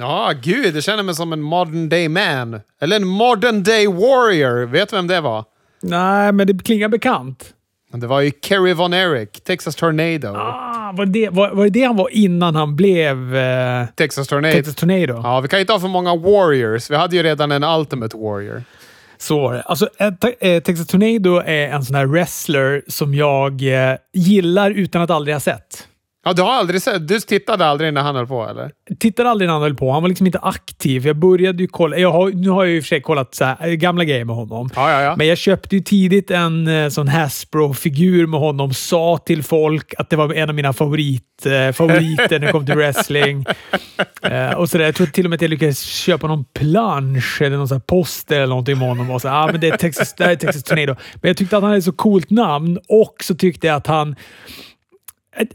Ja, gud, jag känner mig som en modern day man. Eller en modern day warrior. Vet du vem det var? Nej, men det klingar bekant. Det var ju Kerry Von Erich, Texas Tornado. Ah, var, det, var, var det det han var innan han blev eh, Texas Tornado. Texas Tornado? Ja, vi kan ju inte ha för många warriors. Vi hade ju redan en ultimate warrior. Så var det. Alltså, eh, eh, Texas Tornado är en sån här wrestler som jag eh, gillar utan att aldrig ha sett. Ja, du har aldrig sett... Du tittade aldrig när han höll på, eller? Tittade aldrig när han höll på. Han var liksom inte aktiv. Jag började ju kolla. Jag har, nu har jag ju i och för sig kollat så här, gamla grejer med honom. Ja, ja, ja. Men jag köpte ju tidigt en eh, sån Hasbro-figur med honom. Sa till folk att det var en av mina favorit, eh, favoriter när det kom till wrestling. Eh, och så där. Jag tror till och med att jag lyckades köpa någon plansch eller någon poster eller någonting med honom. Och så, ah, men det, är Texas, det här är Texas Tornado. Men jag tyckte att han hade så coolt namn och så tyckte jag att han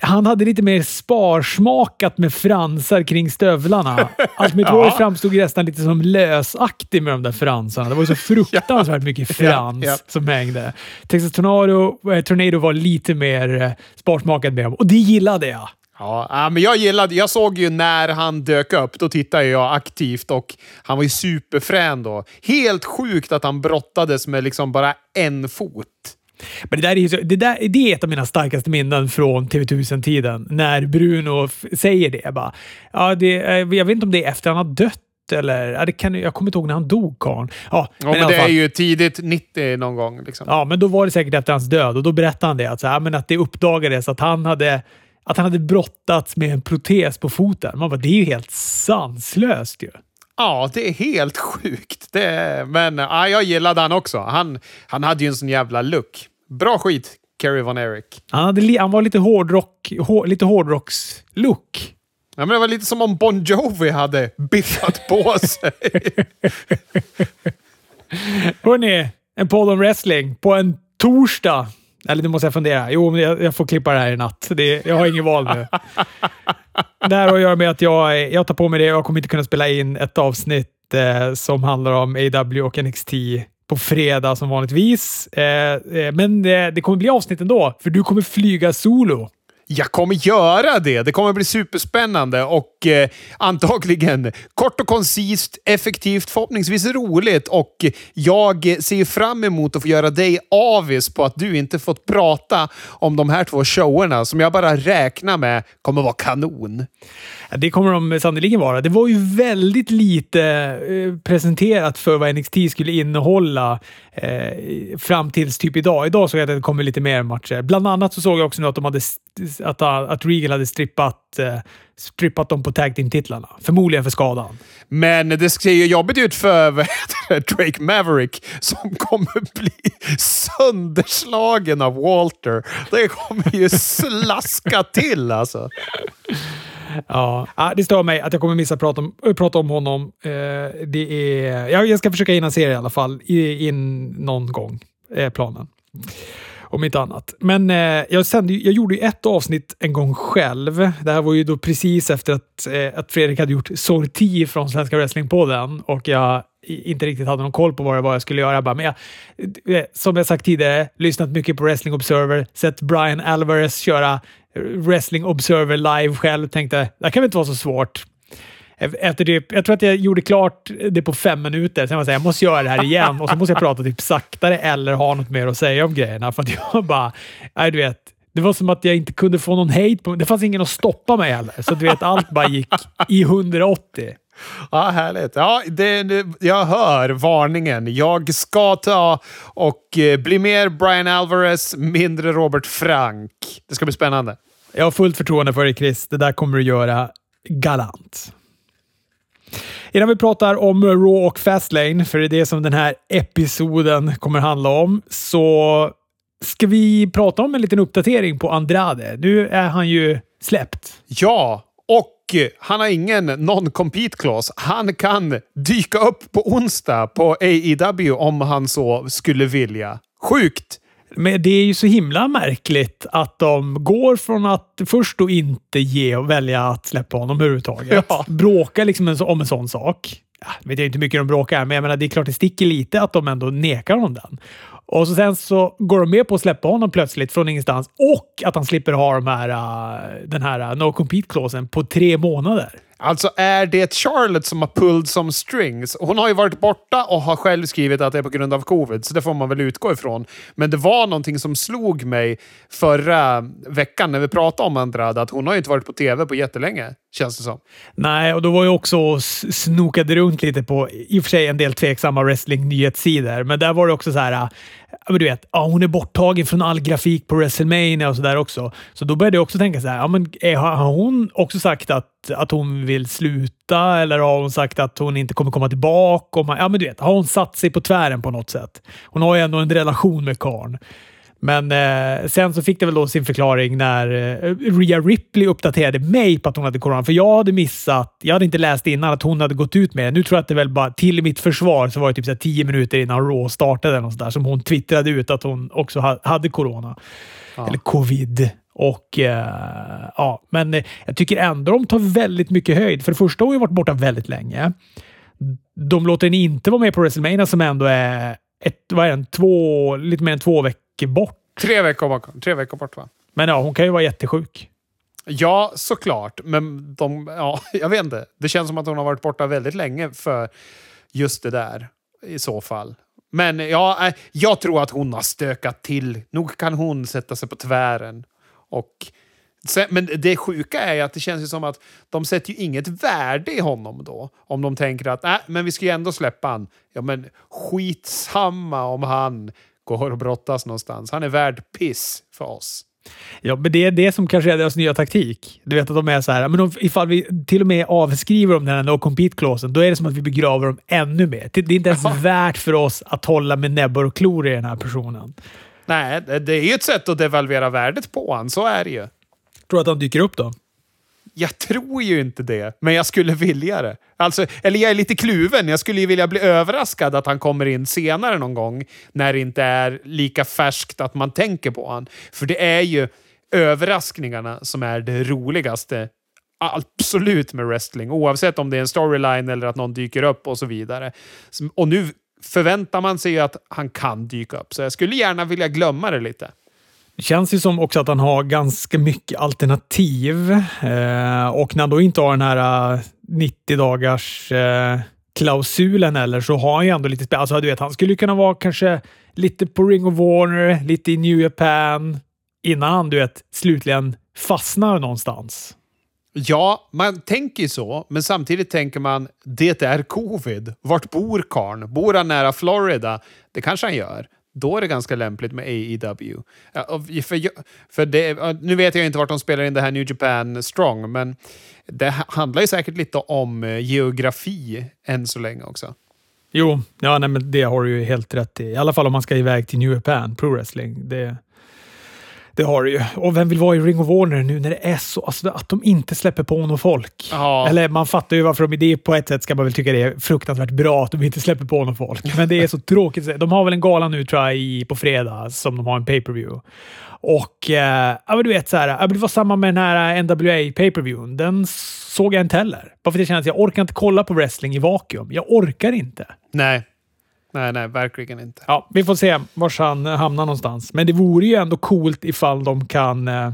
han hade lite mer sparsmakat med fransar kring stövlarna. Ultimate Warrior framstod ju nästan lite som lösaktig med de där fransarna. Det var så fruktansvärt mycket frans Ja, ja. som hängde. Texas Tornado, eh, Tornado var lite mer eh, sparsmakad med dem och det gillade jag. Ja, ja, men jag gillade... Jag såg ju när han dök upp, då tittade jag aktivt och han var ju superfrän då. Helt sjukt att han brottades med liksom bara en fot. Men det, där är, så, det, där, det är ett av mina starkaste minnen från TV1000-tiden. När Bruno säger det. Jag, bara, ja, det, eh, jag vet inte om det är efter han har dött eller... Ja, det kan, jag kommer inte ihåg när han dog, karln. Ja, Ja, men alla det är ju tidigt 90 någon gång. Liksom. Ja, men då var det säkert efter hans död och då berättade han det. Att, så här, men att det uppdagades att han hade att han hade brottats med en protes på foten. Man bara, det är ju helt sanslöst ju. Ja, det är helt sjukt. Det är, men ja, jag gillade han också. Han, han hade ju en sån jävla look. Bra skit, Kerry Von Erich. Han, hade, han var lite hårdrock, hår, lite hårdrocks-look. Ja, men det var lite som om Bon Jovi hade biffat på sig. Hörrni, en podd om wrestling på en torsdag. Eller nu måste jag fundera. Jo, men jag, jag får klippa det här i natt. Det, jag har ingen val nu det här har att göra med att jag, jag tar på mig det. Jag kommer inte kunna spela in ett avsnitt eh, som handlar om AW och NXT på fredag som vanligtvis. Eh, eh, men eh, det kommer bli avsnitt ändå, för du kommer flyga solo. Jag kommer göra det. Det kommer bli superspännande och eh, antagligen kort och koncist, effektivt, förhoppningsvis roligt och jag ser fram emot att få göra dig avis på att du inte fått prata om de här två showerna som jag bara räknar med kommer vara kanon. Det kommer de sannerligen vara. Det var ju väldigt lite eh, presenterat för vad NXT skulle innehålla eh, fram tills typ idag. Idag såg jag att det kommer lite mer matcher. Bland annat så såg jag också nu att, de hade, att, eh, att Regal hade strippat, eh, strippat dem på tag team-titlarna. Förmodligen för skadan. Men det ser ju jobbigt ut för Drake Maverick som kommer bli sönderslagen av Walter. Det kommer ju slaska till alltså. Ja, ah, det stör mig att jag kommer missa att prata om, prata om honom. Eh, det är, jag, jag ska försöka hinna se det i alla fall. I, in någon gång, är planen. Om inte annat. Men eh, jag, sände, jag gjorde ju ett avsnitt en gång själv. Det här var ju då precis efter att, eh, att Fredrik hade gjort sorti från Svenska Wrestlingpodden och jag inte riktigt hade någon koll på vad det var jag skulle göra. Jag Bara, men jag, eh, som jag sagt tidigare, lyssnat mycket på Wrestling Observer, sett Brian Alvarez köra Wrestling Observer live själv. Tänkte, det här kan väl inte vara så svårt. Efter typ, jag tror att jag gjorde klart det på fem minuter. Sen var jag, såhär jag måste göra det här igen och så måste jag prata typ saktare eller ha något mer att säga om grejerna. För att jag bara, nej du vet. Det var som att jag inte kunde få någon hate på mig. Det fanns ingen att stoppa mig heller. Så du vet, allt bara gick i 180. Ja, härligt. Ja, det, det, jag hör varningen. Jag ska ta och eh, bli mer Brian Alvarez, mindre Robert Frank. Det ska bli spännande. Jag har fullt förtroende för dig Chris. Det där kommer du göra galant. Innan vi pratar om Raw och Fastlane, för det är det som den här episoden kommer handla om, så ska vi prata om en liten uppdatering på Andrade. Nu är han ju släppt. Ja, och han har ingen non-compete clause. Han kan dyka upp på onsdag på AEW om han så skulle vilja. Sjukt! Men det är ju så himla märkligt att de går från att först då inte ge och välja att släppa honom överhuvudtaget. Ja. Bråka liksom om en sån sak. Ja, vet jag inte hur mycket de bråkar, men jag menar, det är klart det sticker lite att de ändå nekar honom den. Och så sen så går de med på att släppa honom plötsligt från ingenstans och att han slipper ha de här, uh, den här uh, no compete clausen på tre månader. Alltså är det Charlotte som har pulled some strings? Hon har ju varit borta och har själv skrivit att det är på grund av covid, så det får man väl utgå ifrån. Men det var någonting som slog mig förra veckan när vi pratade om Andrade, att hon har ju inte varit på tv på jättelänge, känns det som. Nej, och då var ju också och snokade runt lite på, i och för sig en del tveksamma wrestling-nyhetssidor, men där var det också så här, ja, men du vet, ja, hon är borttagen från all grafik på WrestleMania och sådär också. Så då började jag också tänka så här, ja, men är, har hon också sagt att, att hon vill sluta eller har hon sagt att hon inte kommer komma tillbaka? Ja, men du vet, har hon satt sig på tvären på något sätt? Hon har ju ändå en relation med karln. Men eh, sen så fick det väl då sin förklaring när eh, Rhea Ripley uppdaterade mig på att hon hade corona. För jag hade missat, jag hade inte läst innan att hon hade gått ut med det. Nu tror jag att det väl bara, till mitt försvar, så var det typ så tio minuter innan Raw startade eller där, som hon twittrade ut att hon också ha, hade corona. Eller covid. Och eh, ja, Men eh, jag tycker ändå de tar väldigt mycket höjd. För det första har hon ju varit borta väldigt länge. De låter henne inte vara med på WrestleMania som ändå är ett, vad är den, två, lite mer än två veckor bort. Tre veckor, bak, tre veckor bort, va? Men ja, hon kan ju vara jättesjuk. Ja, såklart. Men de, ja, jag vet inte. Det känns som att hon har varit borta väldigt länge för just det där i så fall. Men ja, eh, jag tror att hon har stökat till. Nog kan hon sätta sig på tvären. Och men det sjuka är ju att det känns ju som att de sätter ju inget värde i honom då. Om de tänker att äh, men vi ska ju ändå släppa han. Ja, men skitsamma om han går och brottas någonstans. Han är värd piss för oss. Ja, men det är det som kanske är deras nya taktik. Du vet att de är så här, men om, ifall vi till och med avskriver dem den här no compete-clausen, då är det som att vi begraver dem ännu mer. Det är inte ens värt för oss att hålla med näbbar och klor i den här personen. Nej, det det är ju ett sätt att devalvera värdet på han. Så är det ju. Tror du att han dyker upp då? Jag tror ju inte det, men jag skulle vilja det. Alltså, eller jag är lite kluven. Jag skulle ju vilja bli överraskad att han kommer in senare någon gång när det inte är lika färskt att man tänker på han. För det är ju överraskningarna som är det roligaste. Absolut med wrestling, oavsett om det är en storyline eller att någon dyker upp och så vidare. Och nu förväntar man sig ju att han kan dyka upp, så jag skulle gärna vilja glömma det lite. Det känns ju som också att han har ganska mycket alternativ eh, och när han då inte har den här eh, 90 dagars eh, klausulen eller så har han ju ändå lite spel. Alltså, du vet, han skulle kunna vara kanske lite på Ring of Warner, lite i New Japan innan han du vet, slutligen fastnar någonstans. Ja, man tänker ju så, men samtidigt tänker man det är covid. Vart bor karln? Bor han nära Florida? Det kanske han gör. Då är det ganska lämpligt med AEW. För, jag- för det, nu vet jag inte vart de spelar in det här New Japan Strong, men det handlar ju säkert lite om eh, geografi än så länge också. Jo, ja, nej, men det har du ju helt rätt i. I alla fall om man ska iväg till New Japan Pro Wrestling. Det, det har du ju. Och vem vill vara i Ring of Warner nu när det är så? Alltså att de inte släpper på någon folk. Ja. Eller man fattar ju varför de... Det på ett sätt ska man väl tycka det är fruktansvärt bra att de inte släpper på någon folk. Men det är så tråkigt. De har väl en gala nu tror jag i, på fredag som de har en pay-per-view. Och eh, ja, men du vet, så här, det var samma med den här NWA pay-per-viewen. Den såg jag inte heller. Bara för att jag känner att jag orkar inte kolla på wrestling i vakuum. Jag orkar inte. Nej. Nej, nej, verkligen inte. Ja, vi får se var han hamnar någonstans. Men det vore ju ändå coolt ifall de kan eh,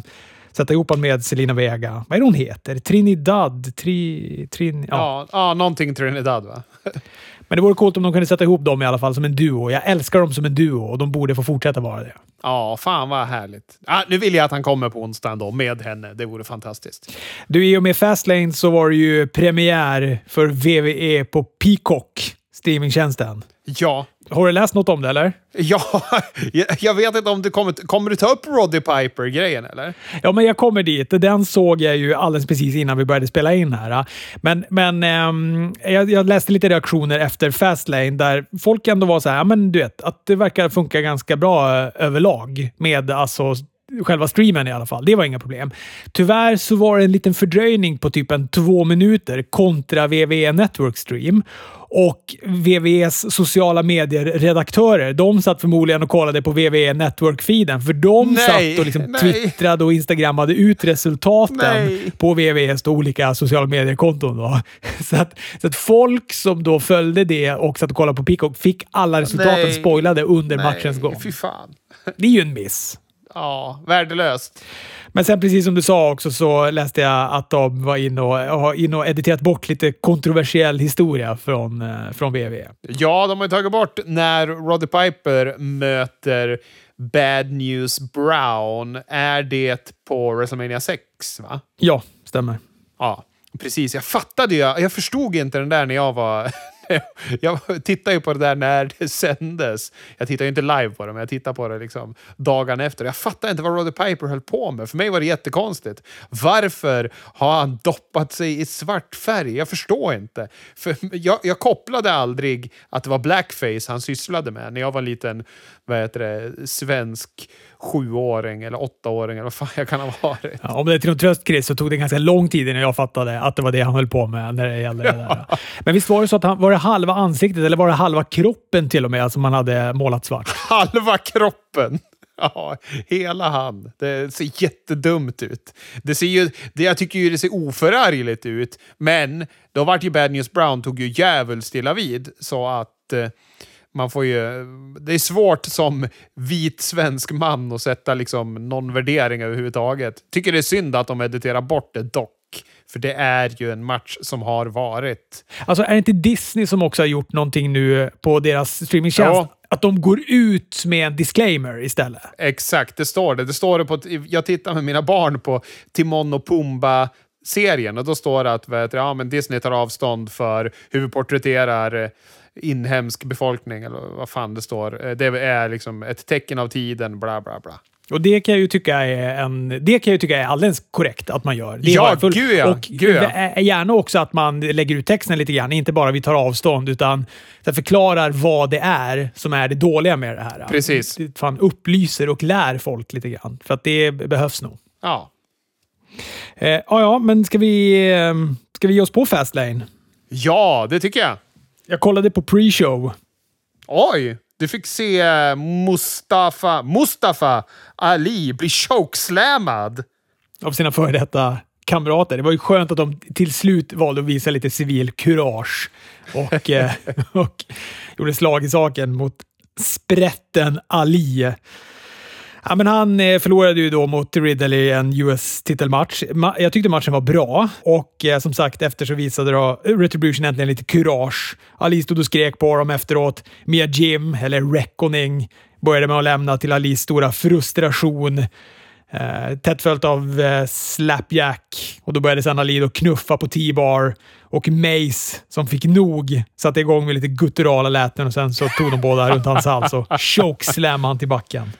sätta ihop honom med Selina Vega. Vad är det hon heter? Trinidad? Tri, trin, ja. Ja, ja någonting Trinidad va? Men det vore coolt om de kunde sätta ihop dem i alla fall som en duo. Jag älskar dem som en duo och de borde få fortsätta vara det. Ja, fan vad härligt. Ah, nu vill jag att han kommer på onsdagen då, med henne. Det vore fantastiskt. Du, i och med Fastlane så var det ju premiär för VVE på Peacock, streamingtjänsten. Ja, Har du läst något om det eller? Ja, jag- vet inte om du kommer... Kommer du ta upp Roddy Piper-grejen eller? Ja, men jag kommer dit. Den såg jag ju alldeles precis innan vi började spela in här. Men, men ehm, jag, läste lite reaktioner efter Fastlane där folk ändå var så här, men du vet, att det verkar funka ganska bra eh, överlag med alltså själva streamen i alla fall. Det var inga problem. Tyvärr så var det en liten fördröjning på typ en två minuter kontra WWE Network Stream. Och VVEs sociala medier-redaktörer, de satt förmodligen och kollade på WWE Network-feeden. För de Nej, satt och liksom nej. twittrade och instagrammade ut resultaten Nej. på VVEs olika sociala medier-konton. Så, att, så att folk som då följde det och satt och kollade på Peacock fick alla resultaten spoilade under matchens gång. fy fan. Det är ju en miss. Ja, värdelöst. Men sen precis som du sa också så läste jag att de var inne och, har in och editerat bort lite kontroversiell historia från, eh, från WWE. Ja, de har tagit bort när Roddy Piper möter Bad News Brown. Är det på WrestleMania 6? va? Ja, stämmer. Ja, precis. Jag fattade ju. Jag förstod inte den där när jag var jag tittade ju på det där när det sändes. Jag tittade ju inte live på det, men jag tittade på det liksom dagarna efter. Jag fattade inte vad Roddy Piper höll på med. För mig var det jättekonstigt. Varför har han doppat sig i svart färg? Jag förstår inte. För jag, jag kopplade aldrig att det var blackface han sysslade med när jag var en liten vad heter det, svensk sjuåring eller åttaåring eller vad fan jag kan ha varit. Ja, om det är till någon tröst Chris så tog det ganska lång tid innan jag fattade att det var det han höll på med när det gällde det där. Men visst var det så att han, var det halva ansiktet eller var det halva kroppen till och med som han hade målat svart? Halva kroppen! Ja, hela han. Det ser jättedumt ut. Det ser ju, det, jag tycker ju det ser oförargligt ut, men då vart ju Bad News Brown tog ju djävulskt stilla vid så att eh, man får ju, det är svårt som vit svensk man att sätta liksom någon värdering överhuvudtaget. Tycker det är synd att de editerar bort det dock. För det är ju en match som har varit. Alltså är det inte Disney som också har gjort någonting nu på deras streamingtjänst? Ja. Att de går ut med en disclaimer istället? Exakt, det står det. det står det på, jag tittar med mina barn på Timon och Pumba serien och då står det att vet, ja, men Disney tar avstånd för hur vi porträtterar inhemsk befolkning, eller vad fan det står. Eh, det är liksom ett tecken av tiden, bla bla bla. Och det kan jag ju tycka är, en, det kan jag tycka är alldeles korrekt att man gör. Det ja, gud ja. Och gud ja. gärna också att man lägger ut texten lite grann. Inte bara vi tar avstånd, utan förklarar vad det är som är det dåliga med det här. Precis. Fan upplyser och lär folk lite grann. För att det behövs nog. Ja. Eh, ja, ja, men ska vi, eh, ska vi ge oss på Fastlane? Ja, det tycker jag. Jag kollade på pre-show. Oj! Du fick se Mustafa, Mustafa Ali bli chokeslammad. Av sina före detta kamrater. Det var ju skönt att de till slut valde att visa lite civil kurage och, eh, och gjorde slag i saken mot sprätten Ali. Ja, men han eh, förlorade ju då mot Riddle i en US-titelmatch. Jag tyckte matchen var bra och eh, som sagt efter så visade då Retribution äntligen lite kurage. Ali stod och skrek på dem efteråt. Mia Jim, eller Reckoning, började med att lämna till Alis stora frustration. Eh, tätt följt av Slapjack och då började sedan Ali då knuffa på T-bar och Mace som fick nog satte igång med lite gutturala läten och sen så tog de båda runt hans hals och chokeslamade han till backen.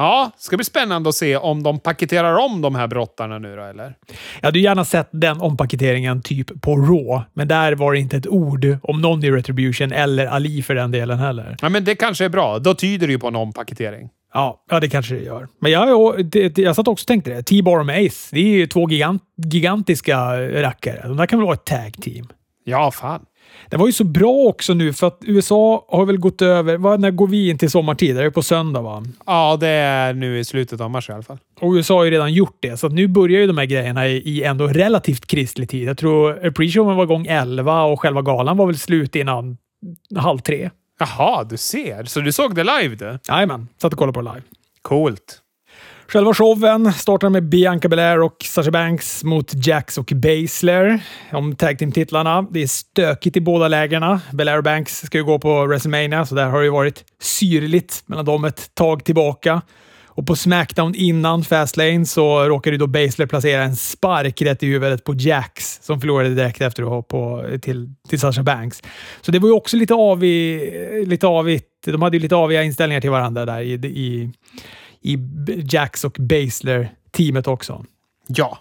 Ja, ska bli spännande att se om de paketerar om de här brottarna nu då, eller? Jag hade gärna sett den ompaketeringen typ på Raw, men där var det inte ett ord om någon i Retribution eller Ali för den delen heller. Ja, men det kanske är bra. Då tyder det ju på en ompaketering. Ja, ja, det kanske det gör. Men jag, det, jag satt också och tänkte det. T-Bar och Ace, det är ju två gigant, gigantiska rackare. De där kan väl vara ett tag team? Ja, fan. Det var ju så bra också nu för att USA har väl gått över... Vad, när går vi in till sommartid? Det är på söndag va? Ja, det är nu i slutet av mars i alla fall. Och USA har ju redan gjort det, så nu börjar ju de här grejerna i, i ändå relativt kristlig tid. Jag tror pre-showen var igång 11 och själva galan var väl slut innan halv tre. Jaha, du ser. Så du såg det live du? Jajamän, satt och kollade på det live. Coolt. Själva showen startar med Bianca Belair och Sasha Banks mot Jax och Baszler om tag team-titlarna. Det är stökigt i båda lägren. Belair och Banks ska ju gå på WrestleMania, så där har det ju varit syrligt mellan dem ett tag tillbaka. Och på Smackdown innan Fastlane så råkade ju då Baszler placera en spark rätt i huvudet på Jax som förlorade direkt efter att på, till, till Sasha Banks. Så det var ju också lite, avigt. lite avigt. De hade ju lite aviga inställningar till varandra där i, i i Jax och Basler-teamet också. Ja.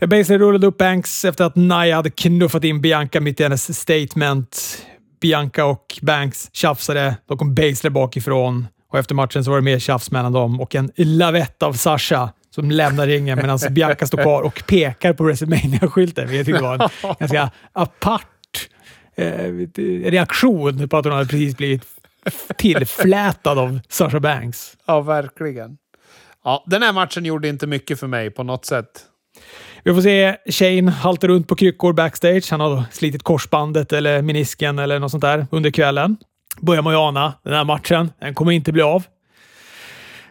Basler rullade upp Banks efter att Nia hade knuffat in Bianca mitt i hennes statement. Bianca och Banks tjafsade. Då kom Basler bakifrån och efter matchen så var det mer tjafs mellan dem och en lavett av Sasha som lämnar ringen medan Bianca står kvar och pekar på WrestleMania-skylten. Jag tyckte det var en ganska apart eh, reaktion på att hon hade precis blivit tillflätad av Sasha Banks. Ja, verkligen. Ja, den här matchen gjorde inte mycket för mig på något sätt. Vi får se Shane halta runt på kryckor backstage. Han har slitit korsbandet eller menisken eller något sånt där under kvällen. Börjar man ju ana den här matchen. Den kommer inte bli av.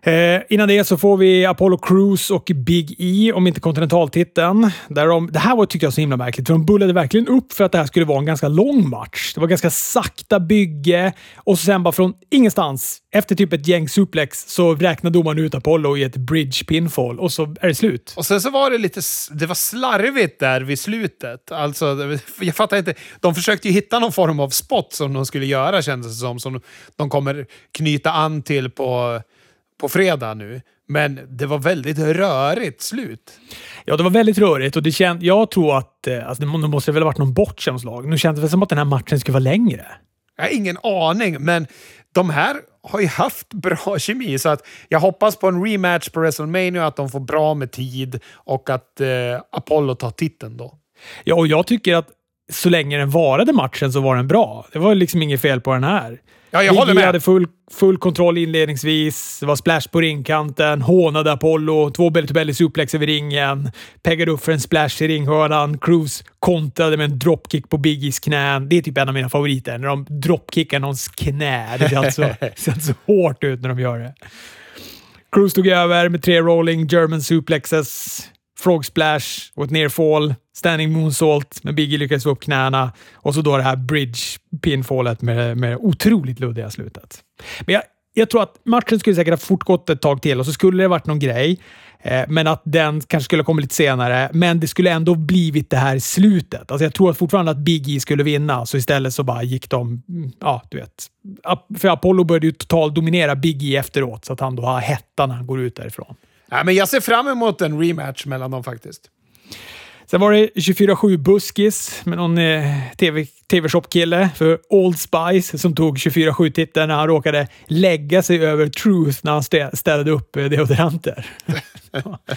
Eh, innan det så får vi Apollo Crews och Big E, om inte kontinentaltiteln. Där de, det här var, tyckte jag så himla märkligt, för de bullade verkligen upp för att det här skulle vara en ganska lång match. Det var ganska sakta bygge och sen bara från ingenstans, efter typ ett gäng suplex, så räknar domaren ut Apollo i ett bridge pinfall och så är det slut. Och sen så var det lite det var slarvigt där vid slutet. Alltså, jag fattar inte. De försökte ju hitta någon form av spot som de skulle göra kändes det som. Som de kommer knyta an till på på fredag nu. Men det var väldigt rörigt slut. Ja, det var väldigt rörigt och det känd, jag tror att eh, alltså, det måste väl ha varit någon bort lag. Nu kändes det som att den här matchen skulle vara längre. Jag har ingen aning, men de här har ju haft bra kemi, så att jag hoppas på en rematch på WrestleMania, att de får bra med tid och att eh, Apollo tar titeln då. Ja, och jag tycker att så länge den varade matchen så var den bra. Det var liksom inget fel på den här. Ja, jag håller med. hade full, full kontroll inledningsvis. Det var splash på ringkanten, hånade Apollo, två belly to belly suplex över ringen, peggade upp för en splash i ringhörnan. Cruise kontrade med en dropkick på Biggies knän. Det är typ en av mina favoriter, när de dropkickar någons knä. Det ser alltså, ser så hårt ut när de gör det. Cruise tog över med tre rolling German suplexes. Frog Splash och ett nerfall, Standing Moonsault, men Biggie lyckades få upp knäna och så då det här Bridge pinfallet med, med otroligt luddiga slutet. Men jag, jag tror att matchen skulle säkert ha fortgått ett tag till och så skulle det varit någon grej. Eh, men att den kanske skulle ha kommit lite senare. Men det skulle ändå blivit det här slutet. Alltså jag tror att fortfarande att Big E skulle vinna, så istället så bara gick de... Mm, ja, du vet. För Apollo började ju totalt dominera Big E efteråt, så att han då har hetta när han går ut därifrån. Ja, men jag ser fram emot en rematch mellan dem faktiskt. Sen var det 24-7 buskis med någon eh, TV-shop-kille för Old Spice som tog 24-7-titeln när han råkade lägga sig över Truth när han ställde upp eh, deodoranter.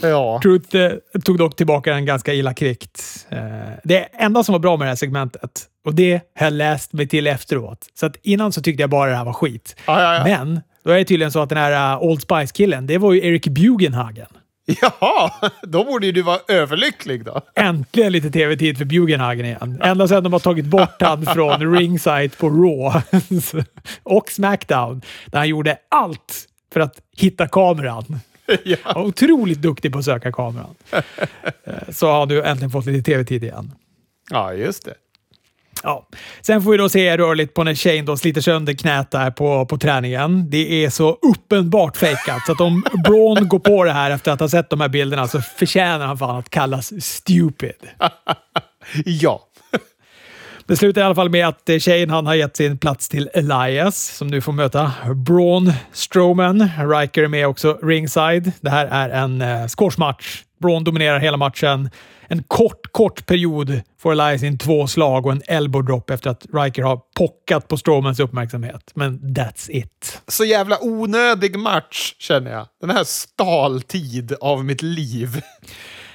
ja. Truth eh, tog dock tillbaka den ganska illa kvickt. Eh, det enda som var bra med det här segmentet, och det har jag läst mig till efteråt, så att innan så tyckte jag bara det här var skit. Ja, ja, ja. Men då är det tydligen så att den här uh, Old Spice-killen, det var ju Eric Bugenhagen. Jaha, då borde ju du vara överlycklig då. Äntligen lite tv-tid för Bugenhagen igen. Ända sedan de har tagit bort han från ringside på Raw och Smackdown, där han gjorde allt för att hitta kameran. Ja. Han var otroligt duktig på att söka kameran. Eh, så har du äntligen fått lite tv-tid igen. Ja, just det. Ja. Sen får vi då se rörligt på när Shane då sliter sönder knät där på, på träningen. Det är så uppenbart fejkat, så att om Braun går på det här efter att ha sett de här bilderna så förtjänar han fan att kallas stupid. ja. Det slutar i alla fall med att Shane han har gett sin plats till Elias som nu får möta Braun Strowman. Riker är med också ringside. Det här är en eh, squashmatch. Braun dominerar hela matchen en kort, kort period får Elias in två slag och en elbow drop efter att Riker har pockat på Strowmans uppmärksamhet. Men that's it. Så jävla onödig match, känner jag. Den här staltid av mitt liv.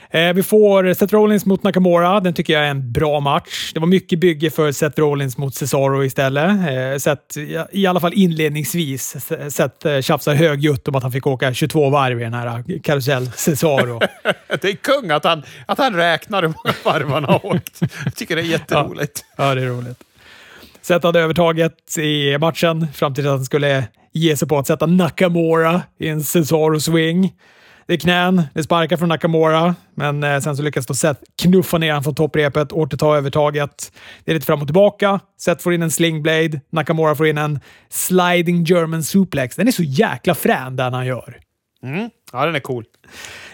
Eh, vi får Seth Rollins mot Nakamura. Den tycker jag är en bra match. Det var mycket bygge för Seth Rollins mot Cesaro istället. Eh, Seth, I alla fall inledningsvis, Seth eh, tjafsar högljutt om att han fick åka 22 varv i den här karusell Cesaro. det är kung att han, att han räknar hur många varv han har åkt. Jag tycker det är jätteroligt. Ja, ja det är roligt. Seth hade övertaget i matchen fram till att han skulle ge sig på att sätta Nakamura i en Cesaro-swing. Det är knän, det är sparkar från Nakamura, men eh, sen så lyckas då Seth knuffa ner honom från topprepet, återta övertaget. Det är lite fram och tillbaka. Seth får in en slingblade, Nakamura får in en sliding German suplex. Den är så jäkla frän den han gör. Mm. Ja, den är cool.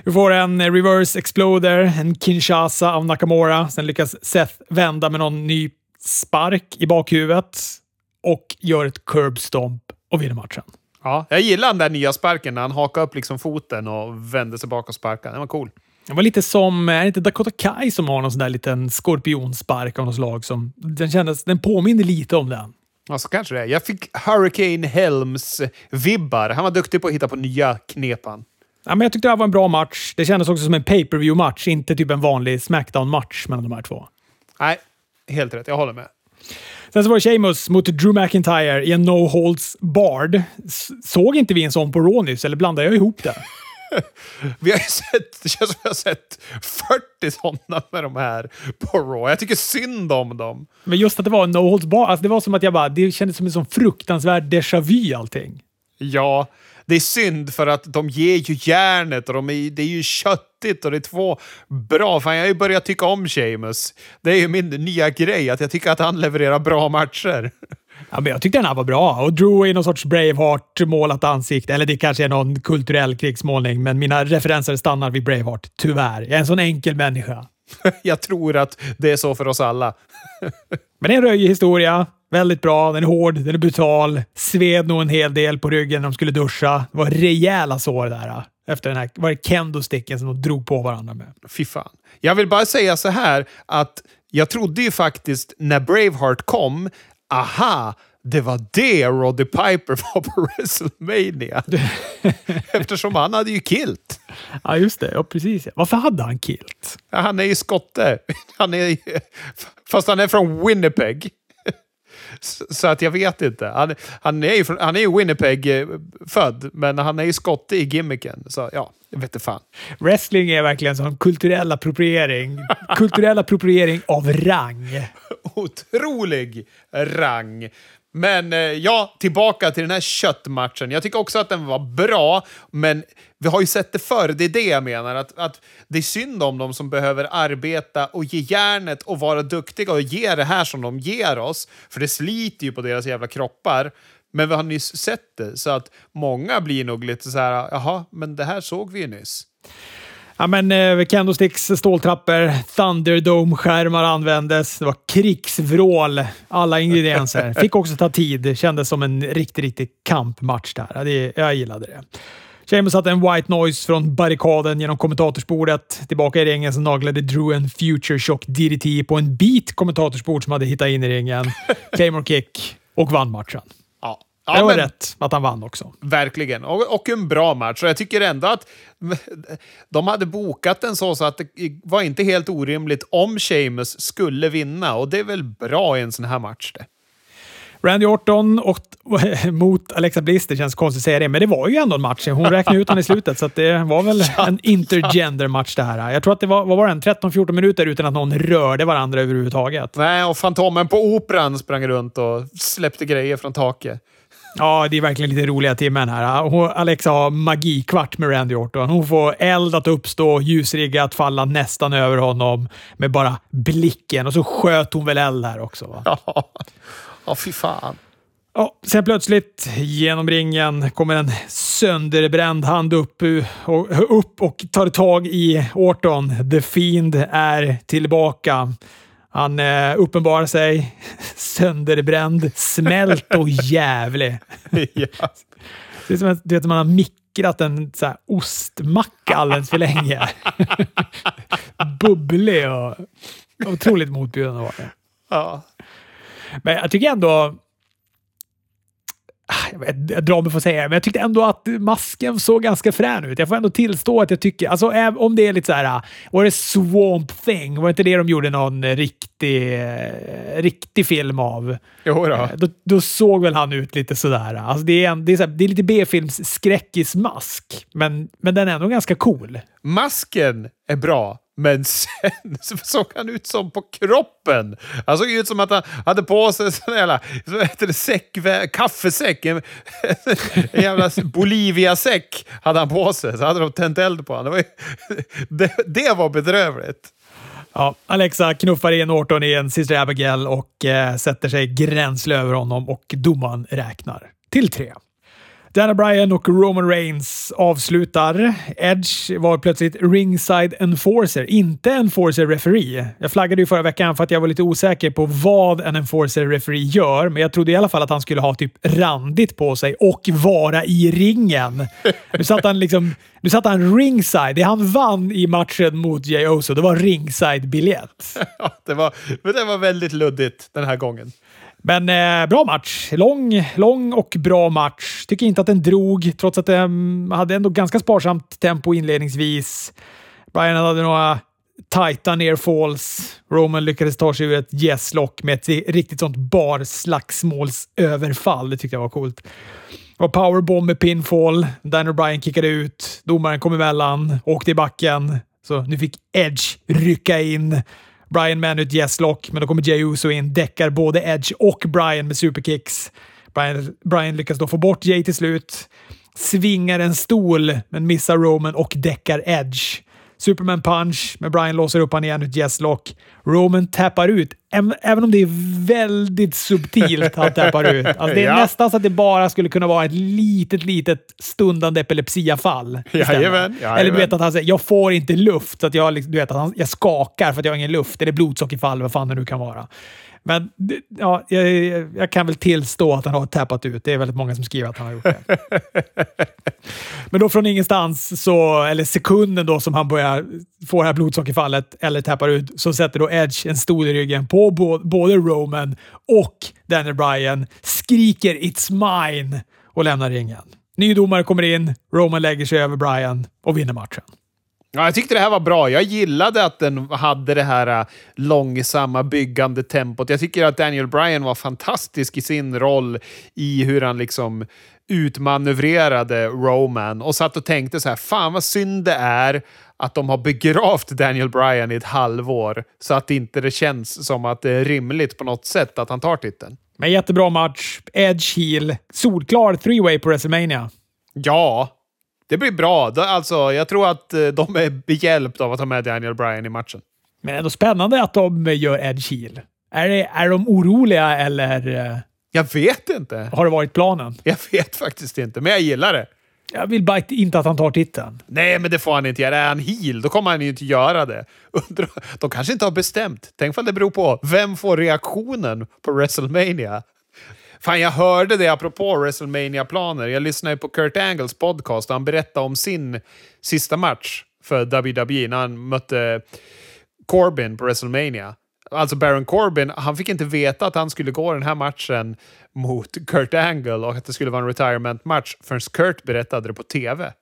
Vi får en reverse exploder, en Kinshasa av Nakamura. Sen lyckas Seth vända med någon ny spark i bakhuvudet och gör ett curb stomp och vinner matchen. Ja, jag gillar den där nya sparken när han hakade upp liksom foten och vände sig bak och sparkade. Den var cool. Det var lite som, är det inte Dakota Kai som har någon sån där liten skorpionspark av något slag? Som, den, kändes, den påminner lite om den. Ja, så kanske det är. Jag fick Hurricane Helms-vibbar. Han var duktig på att hitta på nya knepan. Ja, men jag tyckte det här var en bra match. Det kändes också som en pay per view match inte typ en vanlig Smackdown-match mellan de här två. Nej, helt rätt. Jag håller med. Sen så var det Sheamus mot Drew McIntyre i en No Holds Bard. Såg inte vi en sån på Raw eller blandar jag ihop det? vi har ju sett, det känns som vi har sett 40 sådana med de här på Raw. Jag tycker synd om dem. Men just att det var en No Holds Bard, alltså det var som att jag bara, det kändes som en sån fruktansvärd déjà vu allting. Ja, det är synd för att de ger ju järnet och de är, det är ju köttigt och det är två bra. Fan, jag har ju börjat tycka om Sheamus. Det är ju min nya grej, att jag tycker att han levererar bra matcher. Ja, men jag tyckte den här var bra och Drew är någon sorts Braveheart målat ansikte. Eller det kanske är någon kulturell krigsmålning, men mina referenser stannar vid Braveheart. Tyvärr. Jag är en sån enkel människa. jag tror att det är så för oss alla. men det är en röjig historia. Väldigt bra. Den är hård, den är brutal. Sved nog en hel del på ryggen när de skulle duscha. Det var rejäla sår där. Efter den här var det kendo-sticken som de drog på varandra med. Fy fan. Jag vill bara säga så här att jag trodde ju faktiskt när Braveheart kom, aha, det var det Roddy Piper var på WrestleMania. Eftersom han hade ju kilt. Ja, just det. Ja, precis. Varför hade han kilt? Ja, han är ju skotte. Han är, fast han är från Winnipeg. Så att jag vet inte. Han, han är ju, han är ju Winnipeg-född, men han är ju skotte i gimmicken. Så ja, jag vet inte fan. Wrestling är verkligen som kulturell appropriering. kulturell appropriering av rang. Otrolig rang. Men eh, ja, tillbaka till den här köttmatchen. Jag tycker också att den var bra, men vi har ju sett det förr. Det är det jag menar. Att, att det är synd om dem som behöver arbeta och ge järnet och vara duktiga och ge det här som de ger oss. För det sliter ju på deras jävla kroppar. Men vi har nyss sett det, så att många blir nog lite så här, jaha, men det här såg vi ju nyss. Ja, men eh, Candlesticks ståltrappor, Thunderdome-skärmar användes. Det var krigsvrål, alla ingredienser. Fick också ta tid. Kändes som en riktig, riktig kampmatch där. Det, jag gillade det. Sheamus satte en white noise från barrikaden genom kommentatorsbordet. Tillbaka i ringen så naglade Drew en future shock DDT på en bit kommentatorsbord som hade hittat in i ringen. Claymore kick och vann matchen. Ja, det var men, rätt att han vann också. Verkligen. Och, och, en bra match. Och jag tycker ändå att de hade bokat den så, så att det var inte helt orimligt om Sheamus skulle vinna. Och det är väl bra i en sån här match det. Randy Orton och, mot Alexa Bliss, det känns konstigt att säga det, men det var ju ändå en match. Hon räknade ut honom i slutet, så det var väl en intergender-match det här. Jag tror att det var, vad var det, 13-14 minuter utan att någon rörde varandra överhuvudtaget. Nej, och Fantomen på Operan sprang runt och släppte grejer från taket. Ja, det är verkligen lite roliga timmen här. Hon, Alexa har magikvart med Randy Orton. Hon får eld att uppstå, ljusrigga att falla nästan över honom med bara blicken. Och så sköt hon väl eld här också. Va? Ja, ja fy fan. Ja, sen plötsligt genom ringen kommer en sönderbränd hand upp och, upp och tar tag i Orton. The Fiend är tillbaka. Han eh, uppenbarar sig sönderbränd, smält och jävlig. ja. Det är som att vet, man har mikrat en så här, ostmacka alldeles för länge. Bubblig och otroligt motbjudande var det. Ja. Men jag tycker ändå jag, vet, jag drar mig för att säga det, men jag tyckte ändå att masken såg ganska frän ut. Jag får ändå tillstå att jag tycker, alltså om det är lite så här, var det Swamp Thing? Var det inte det de gjorde någon riktig, riktig film av? Jo då. Eh, då, då såg väl han ut lite sådär. Alltså det, är en, det, är så här, det är lite B-films skräckismask, men, men den är ändå ganska cool. Masken är bra, men sen så såg han ut som på kroppen. Han såg ut som att han hade på sig en jävla så heter det, säck, kaffesäck. En, en jävla Bolivia-säck hade han på sig. Så hade de tänt eld på honom. Det var, det, det var bedrövligt. Ja, Alexa knuffar in Orton i en Sister Abigail och eh, sätter sig gränsle över honom och domaren räknar till tre. Dana Bryan och Roman Reigns avslutar. Edge var plötsligt ringside enforcer, inte enforcer referee. Jag flaggade ju förra veckan för att jag var lite osäker på vad en enforcer referee gör, men jag trodde i alla fall att han skulle ha typ randigt på sig och vara i ringen. Nu satt han liksom nu satt han ringside. Det han vann i matchen mot Jay Oso, det var ringside-biljett. Ja, det var, det var väldigt luddigt den här gången. Men eh, bra match. Lång, lång och bra match. Tycker inte att den drog, trots att den hade ändå ganska sparsamt tempo inledningsvis. Brian hade några tajta nearfalls. Roman lyckades ta sig ur ett yes med ett riktigt sånt barslagsmålsöverfall. Det tyckte jag var coolt. Det var powerbomb med pinfall. Daniel Bryan kickade ut. Domaren kom emellan, åkte i backen. Så nu fick Edge rycka in. Brian med ett yes-lock, men då kommer Jey Uso in, däckar både Edge och Brian med superkicks. Brian, Brian lyckas då få bort Jay till slut. svingar en stol men missar Roman och däckar Edge. Superman punch, men Brian låser upp han igen ut Yes-lock. Roman tappar ut, även om det är väldigt subtilt han tappar ut. Alltså det är ja. nästan så att det bara skulle kunna vara ett litet, litet stundande epilepsiafall. Jajamän, jajamän. Eller du vet att han säger “jag får inte luft”, så att jag, du vet, att han, jag skakar för att jag har ingen luft. Eller blodsockerfall, vad fan det nu kan vara. Men ja, jag, jag, kan väl tillstå att han har tappat ut. Det är väldigt många som skriver att han har gjort det. Men då från ingenstans, så, eller sekunden då som han börjar få det här blodsockerfallet eller tappar ut, så sätter då Edge en stol i ryggen på både Roman och Daniel Bryan, skriker “It's mine” och lämnar ringen. Ny domare kommer in, Roman lägger sig över Bryan och vinner matchen. Ja, jag tyckte det här var bra. Jag gillade att den hade det här äh, långsamma byggande tempot. Jag tycker att Daniel Bryan var fantastisk i sin roll i hur han liksom utmanövrerade Roman och satt och tänkte så här, fan vad synd det är att de har begravt Daniel Bryan i ett halvår så att inte det känns som att det är rimligt på något sätt att han tar titeln. Men jättebra match. Edge heel. Solklar three-way på WrestleMania. Ja, det blir bra. Alltså, jag tror att eh, de är behjälpta av att ha med Daniel Bryan i matchen. Men ändå spännande att de gör Edge heel. Är, det, är de oroliga eller? Eh, jag vet inte. Har det varit planen? Jag vet faktiskt inte, men jag gillar det. Jag vill bara inte att han tar titeln. Nej, men det får han inte göra. Är han heel, då kommer han ju inte göra det. De kanske inte har bestämt. Tänk om det beror på vem får reaktionen på WrestleMania. Fan, jag hörde det apropå wrestlemania planer Jag lyssnade på Kurt Angles podcast och han berättade om sin sista match för WWE när han mötte Corbin på WrestleMania. Alltså Baron Corbin, han fick inte veta att han skulle gå den här matchen mot Kurt Angle och att det skulle vara en retirement match förrän Kurt berättade det på TV.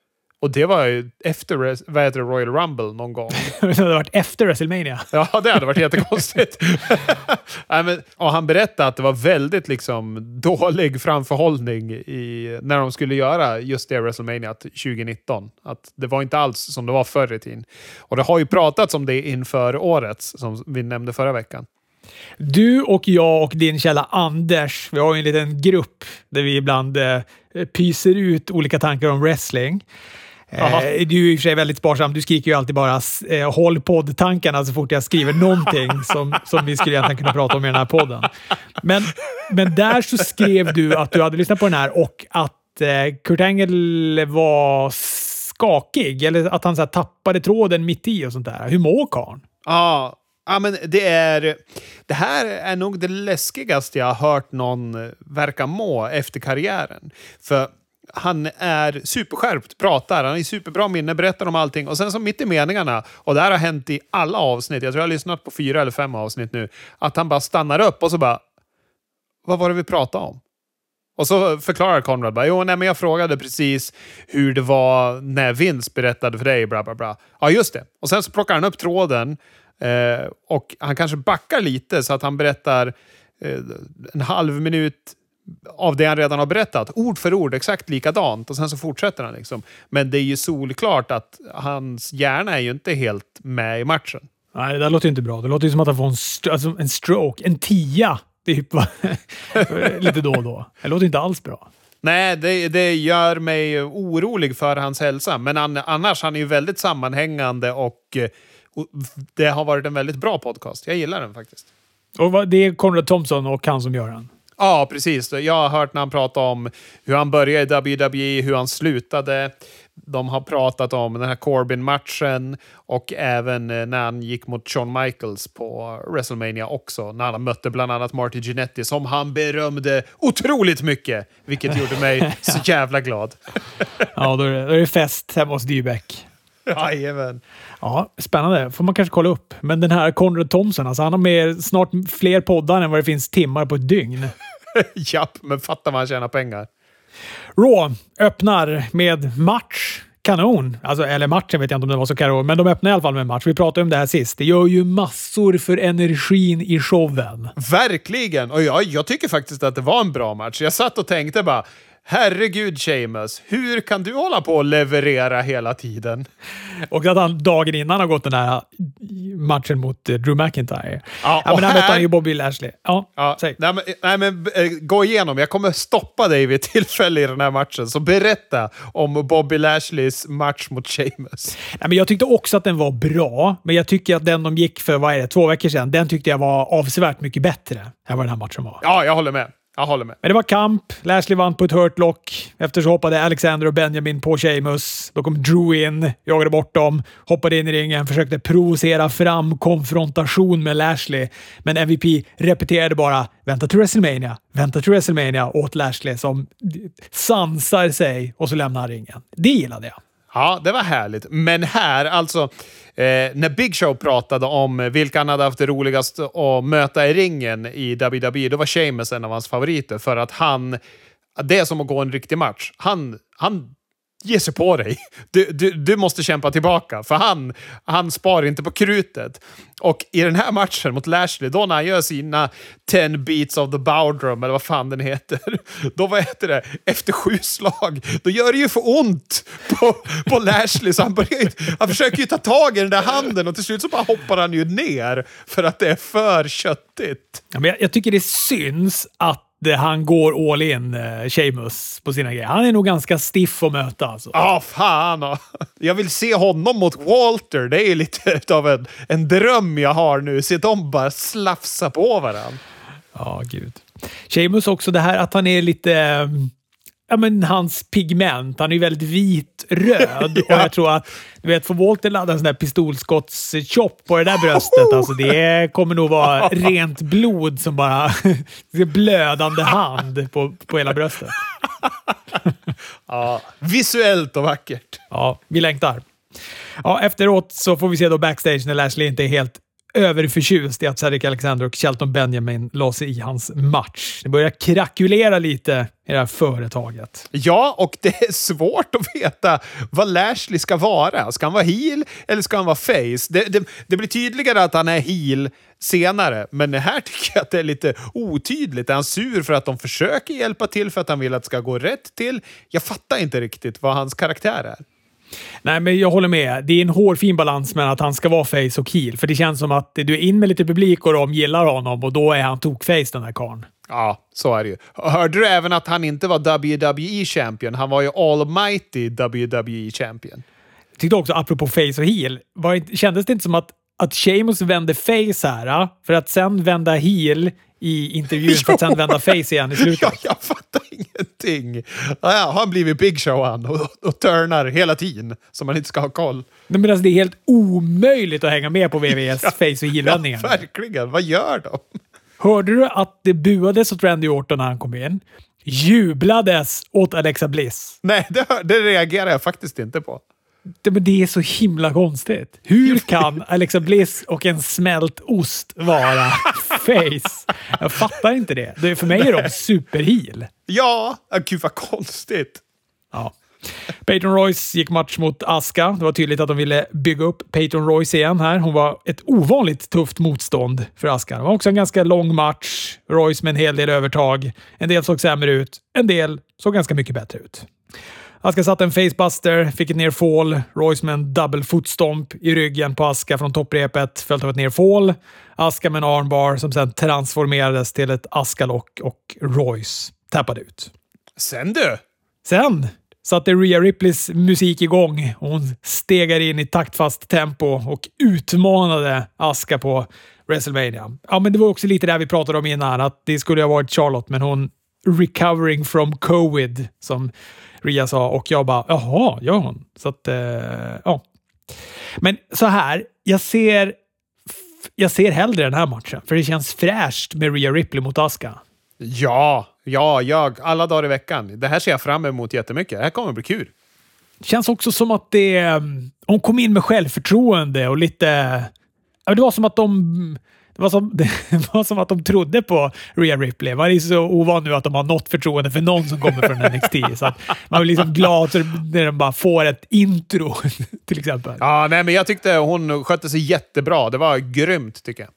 Och det var ju efter vad heter det, Royal Rumble någon gång. det hade varit efter WrestleMania. ja, det hade varit jättekonstigt. Nej, men, och han berättade att det var väldigt liksom, dålig framförhållning i, när de skulle göra just det WrestleMania 2019. Att det var inte alls som det var förr i tiden. Och det har ju pratats om det inför årets, som vi nämnde förra veckan. Du och jag och din källa Anders, vi har ju en liten grupp där vi ibland eh, pyser ut olika tankar om wrestling. Eh, du är i och för sig väldigt sparsam. Du skriker ju alltid bara eh, “håll poddtankarna” så fort jag skriver någonting som, som vi skulle egentligen kunna prata om i den här podden. Men, men där så skrev du att du hade lyssnat på den här och att eh, Kurt Angle var skakig, eller att han så här, tappade tråden mitt i och sånt där. Hur mår karln? Ja, Ja, men det, är, det här är nog det läskigaste jag har hört någon verka må efter karriären. För han är superskärpt, pratar, han har superbra minne, berättar om allting och sen så mitt i meningarna, och det här har hänt i alla avsnitt, jag tror jag har lyssnat på fyra eller fem avsnitt nu, att han bara stannar upp och så bara Vad var det vi pratade om? Och så förklarar Konrad bara, jo, nej, men jag frågade precis hur det var när Vince berättade för dig, bla bla bla. Ja, just det. Och sen så plockar han upp tråden eh, och han kanske backar lite så att han berättar eh, en halv minut av det han redan har berättat. Ord för ord, exakt likadant. Och sen så fortsätter han. Liksom. Men det är ju solklart att hans hjärna är ju inte helt med i matchen. Nej, det där låter inte bra. Det låter ju som att han får en, st alltså en stroke. En tia, typ. Lite då och då. Det låter inte alls bra. Nej, det, det gör mig orolig för hans hälsa. Men an, annars, han är ju väldigt sammanhängande och, och det har varit en väldigt bra podcast. Jag gillar den faktiskt. Och Det är Conrad Thompson och han som gör den? Ja, precis. Jag har hört när han pratar om hur han började i WWE, hur han slutade. De har pratat om den här Corbin-matchen och även eh, när han gick mot Shawn Michaels på WrestleMania också. När han mötte bland annat Marty Jannetty som han berömde otroligt mycket. Vilket gjorde mig så jävla glad. ja, då är, det, då är det fest hemma hos Dybeck. Jajamän. Ja, spännande. får man kanske kolla upp. Men den här Conrad Thompson, alltså, han har med snart fler poddar än vad det finns timmar på ett dygn. Japp, men fatta vad han tjänar pengar. Raw öppnar med match. Kanon! Alltså, eller matchen vet jag inte om det var så kanon, men de öppnar i alla fall med match. Vi pratade om det här sist. Det gör ju massor för energin i showen. Verkligen! Och jag, jag tycker faktiskt att det var en bra match. Jag satt och tänkte bara, Herregud, Seamus. Hur kan du hålla på och leverera hela tiden? Och att han dagen innan har gått den här matchen mot eh, Drew McIntyre. Ja, Ja, men här mötte han ju Bobby Lashley. Ja, Ja, säg. nej, men, nej, men eh, gå igenom. Jag kommer stoppa dig vid ett tillfälle i den här matchen. Så berätta om Bobby Lashleys match mot Seamus. Nej, men jag tyckte också att den var bra, men jag tycker att den de gick för, vad är det, två veckor sedan, den tyckte jag var avsevärt mycket bättre än vad den här matchen var. Ja, jag håller med. Jag håller med. Men det var kamp. Lashley vann på ett hurt lock. Efter så hoppade Alexander och Benjamin på Sheamus. Då kom Drew in, jagade bort dem, hoppade in i ringen, försökte provocera fram konfrontation med Lashley. Men MVP repeterade bara “Vänta till WrestleMania, vänta till WrestleMania” åt Lashley som sansar sig och så lämnar han ringen. Det gillade jag. Ja, det var härligt. Men här, alltså, eh, när Big Show pratade om vilka han hade haft det roligast att möta i ringen i WWE, då var Sheamus en av hans favoriter. För att han, det är som att gå en riktig match. Han, han Ge sig på dig. Du, du, du måste kämpa tillbaka, för han, han spar inte på krutet. Och i den här matchen mot Lashley, då när han gör sina 10 beats of the Bowdrum, eller vad fan den heter, då vad heter det, efter sju slag, då gör det ju för ont på, på Lashley, så han, börjar, han försöker ju ta tag i den där handen och till slut så bara hoppar han ju ner för att det är för köttigt. Ja, men jag, jag tycker det syns att han går all in, eh, Sheamus, på sina grejer. Han är nog ganska stiff att möta alltså. Ja, fan. ja. Jag vill se honom mot Walter. Det är lite av en, en dröm jag har nu. Se dem bara slafsa på varandra. Ja, gud. Sheamus också det här att han är lite... eh, Ja, men hans pigment. Han är ju väldigt vit-röd. Och jag tror att, du vet, får Walter ladda en sån där pistolskotts-chop på det där bröstet, alltså det kommer nog vara rent blod som bara... blödande hand på, på hela bröstet. Ja, visuellt och vackert. Ja, vi längtar. Ja, efteråt så får vi se då backstage när Lashley inte är helt överförtjust i att Cedric Alexander och Shelton Benjamin la sig i hans match. Det börjar krackulera lite i det här företaget. Ja, och det är svårt att veta vad Lashley ska vara. Ska han vara heel eller ska han vara face? Det, det, det blir tydligare att han är heel senare, men här tycker jag att det är lite otydligt. Är han sur för att de försöker hjälpa till för att han vill att det ska gå rätt till? Jag fattar inte riktigt vad hans karaktär är. Nej, men jag håller med. Det är en hårfin balans mellan att han ska vara face och heel. För det känns som att du är in med lite publik och de gillar honom och då är han tokface den här karln. Ja, så är det ju. Hörde du även att han inte var WWE champion? Han var ju almighty WWE champion. Jag tyckte också, apropå face och heel, var, kändes det inte som att, att Sheamus vände face här, för att sen vända heel i intervjun, för att sen vända face igen i slutet? Ja, jag fattar ingenting. Ja, ja, han blivit Big Show han och, och turnar hela tiden så man inte ska ha koll. Nej, men alltså, det är helt omöjligt att hänga med på VVS face och Ja, heel-vändningar. verkligen. Vad gör de? Hörde du att det buades åt Randy Orton när han kom in? Jublades åt Alexa Bliss. Nej, det, det reagerar jag faktiskt inte på. Det, men det är så himla konstigt. Hur kan Alexa Bliss och en smält ost vara face? Jag fattar inte det. det för mig är de superheel. Ja, gud vad konstigt. Ja. Peyton Royce gick match mot Aska. Det var tydligt att de ville bygga upp Peyton Royce igen här. Hon var ett ovanligt tufft motstånd för Aska. Det var också en ganska lång match. Royce med en hel del övertag. En del såg sämre ut. En del såg ganska mycket bättre ut. Aska satte en facebuster, fick ett ner fall. Royce med en double footstomp i ryggen på Aska från topprepet, följt av ett ner fall. Aska med en armbar som sedan transformerades till ett Askalock och Royce tappade ut. Sen du! Sen satte Rhea Ripleys musik igång och hon stegade in i taktfast tempo och utmanade Aska på WrestleMania. Ja, men det var också lite det vi pratade om innan, att det skulle ha varit Charlotte, men hon recovering from covid, som Rhea sa. Och jag bara, jaha, gör hon? Så att, eh, ja. Men så här, jag ser, jag ser hellre den här matchen, för det känns fräscht med Rhea Ripley mot Aska. Ja, ja, jag. Alla dagar i veckan. Det här ser jag fram emot jättemycket. Det här kommer bli kul. Känns också som att det... Hon kom in med självförtroende och lite... Det var som att de Det var, som, det var som att de trodde på Rhea Ripley. Man är så ovan nu att de har något förtroende för någon som kommer från NXT. så man blir liksom glad när de bara får ett intro, till exempel. Ja, nej, men jag tyckte hon skötte sig jättebra. Det var grymt, tycker jag.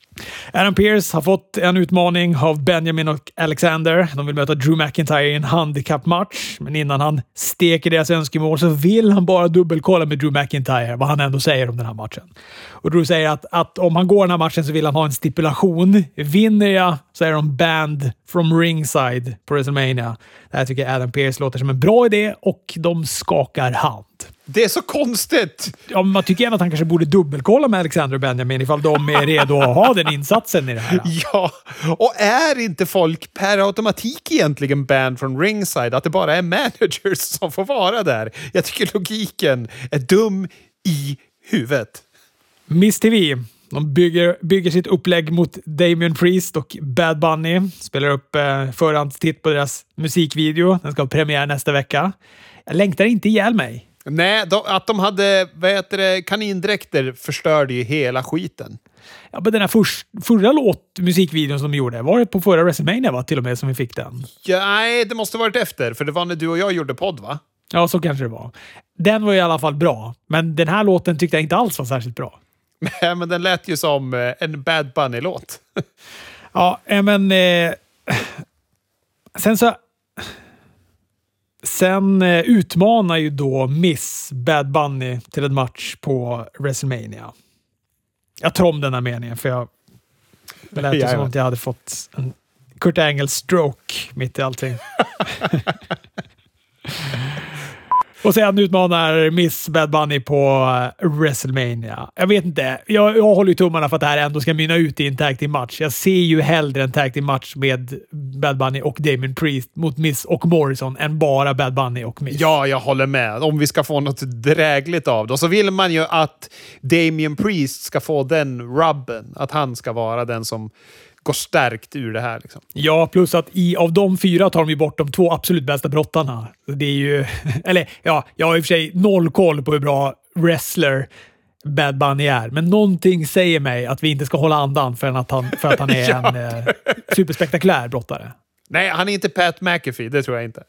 Adam Pearce har fått en utmaning av Benjamin och Alexander. De vill möta Drew McIntyre i en handikappmatch, men innan han steker deras önskemål så vill han bara dubbelkolla med Drew McIntyre vad han ändå säger om den här matchen. Och Drew säger att, att om han går den här matchen så vill han ha en stipulation. Vinner jag så är de banned from ringside på WrestleMania. Det här tycker Adam Pearce låter som en bra idé och de skakar hand. Det är så konstigt! Ja, man tycker även att han kanske borde dubbelkolla med Alexander och Benjamin ifall de är redo att ha den insatsen i det här. Ja, och är inte folk per automatik egentligen banned från ringside? Att det bara är managers som får vara där? Jag tycker logiken är dum i huvudet. Miss TV. De bygger, bygger sitt upplägg mot Damien Priest och Bad Bunny. Spelar upp eh, förhandstitt på deras musikvideo. Den ska ha premiär nästa vecka. Jag längtar inte ihjäl mig. Nej, de, att de hade vad heter det, kanindräkter förstörde ju hela skiten. Ja, men den här för, förra låt, musikvideon som de gjorde, var det på förra WrestleMania va? till och med som vi fick den? Ja, nej, det måste varit efter, för det var när du och jag gjorde podd va? Ja, så kanske det var. Den var i alla fall bra, men den här låten tyckte jag inte alls var särskilt bra. Men den lät ju som eh, en Bad Bunny-låt. ja, eh, men... Eh, sen så... Sen eh, utmanar ju då Miss Bad Bunny till en match på WrestleMania. Jag tar om den här meningen för jag... Det lät ju som att jag hade fått en Kurt Angle stroke mitt i allting. Och sen utmanar Miss Bad Bunny på eh, WrestleMania. Jag vet inte. Jag, jag håller ju tummarna för att det här ändå ska mynna ut i en tag team match. Jag ser ju hellre en tag team match med Bad Bunny och Damien Priest mot Miss och Morrison än bara Bad Bunny och Miss. Ja, jag håller med. Om vi ska få något drägligt av det. Och så vill man ju att Damien Priest ska få den rubben. Att han ska vara den som går stärkt ur det här. Liksom. Ja, plus att i, av de fyra tar de ju bort de två absolut bästa brottarna. Det är ju... Eller ja, jag har i och för sig noll koll på hur bra wrestler Bad Bunny är, men någonting säger mig att vi inte ska hålla andan för att han, för att han är en eh, superspektakulär brottare. Nej, han är inte Pat McAfee. Det tror jag inte.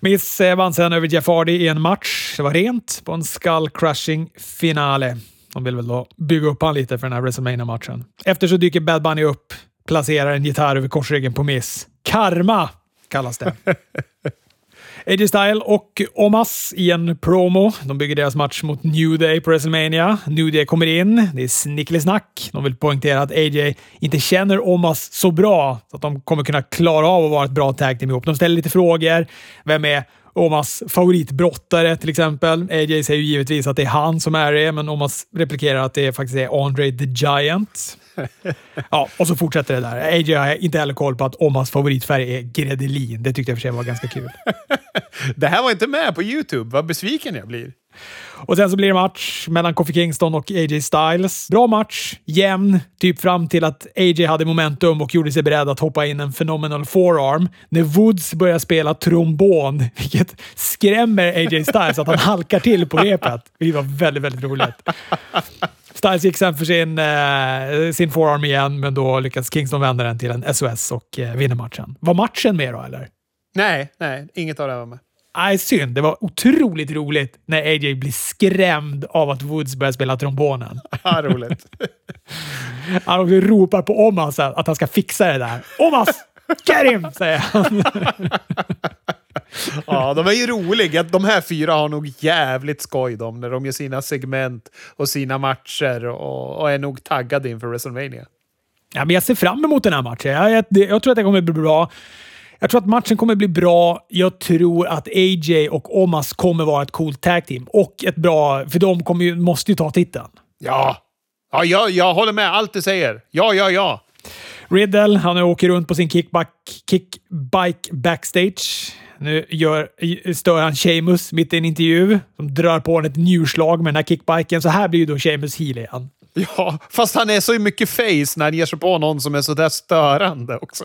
Miss vann sedan över Jeff Hardy i en match. Det var rent på en skull crushing finale. De vill väl då bygga upp han lite för den här wrestlemania matchen Efter så dyker Bad Bunny upp placerar en gitarr över korsryggen på Miss. Karma kallas det. AJ Style och Omas i en promo. De bygger deras match mot New Day på WrestleMania. New Day kommer in. Det är snickelisnack. De vill poängtera att AJ inte känner Omas så bra så att de kommer kunna klara av att vara ett bra tag team ihop. De ställer lite frågor. Vem är Omas favoritbrottare till exempel? AJ säger ju givetvis att det är han som är det, men Omas replikerar att det faktiskt är Andre the Giant. ja, och så fortsätter det där. AJ har inte heller koll på att Omas favoritfärg är gredelin. Det tyckte jag för sig var ganska kul. det här var inte med på YouTube. Vad besviken jag blir. Och sen så blir det match mellan Kofi Kingston och AJ Styles. Bra match, jämn, typ fram till att AJ hade momentum och gjorde sig beredd att hoppa in en phenomenal forearm. När Woods börjar spela trombon, vilket skrämmer AJ Styles att han halkar till på repet. Det var väldigt, väldigt roligt. Styles gick sen för sin, eh, sin forearm igen, men då lyckas Kingston vända den till en SOS och eh, vinner matchen. Var matchen med då, eller? Nej, nej, inget av det var med. Nej, synd. Det var otroligt roligt när AJ blir skrämd av att Woods börjar spela trombonen. Ja, roligt. han ropar på Omas att han ska fixa det där. Omas! Get him! säger han. ja, de är ju roliga. De här fyra har nog jävligt skoj de, när de gör sina segment och sina matcher och, och är nog taggade inför WrestleMania. Ja, men jag ser fram emot den här matchen. Jag, jag, jag tror att det kommer bli bra. Jag tror att matchen kommer bli bra. Jag tror att AJ och Omas kommer vara ett coolt tag team. Och ett bra... För de kommer ju, måste ju ta titeln. Ja. Ja, jag, jag håller med allt du säger. Ja, ja, ja. Riddle, han åker runt på sin kickback, kickbike backstage. Nu gör, stör han Sheamus mitt i en intervju. Som drar på honom ett njurslag med den här kickbiken. Så här blir ju då Sheamus heel igen. Ja, fast han är så mycket face när han ger sig på någon som är sådär störande också.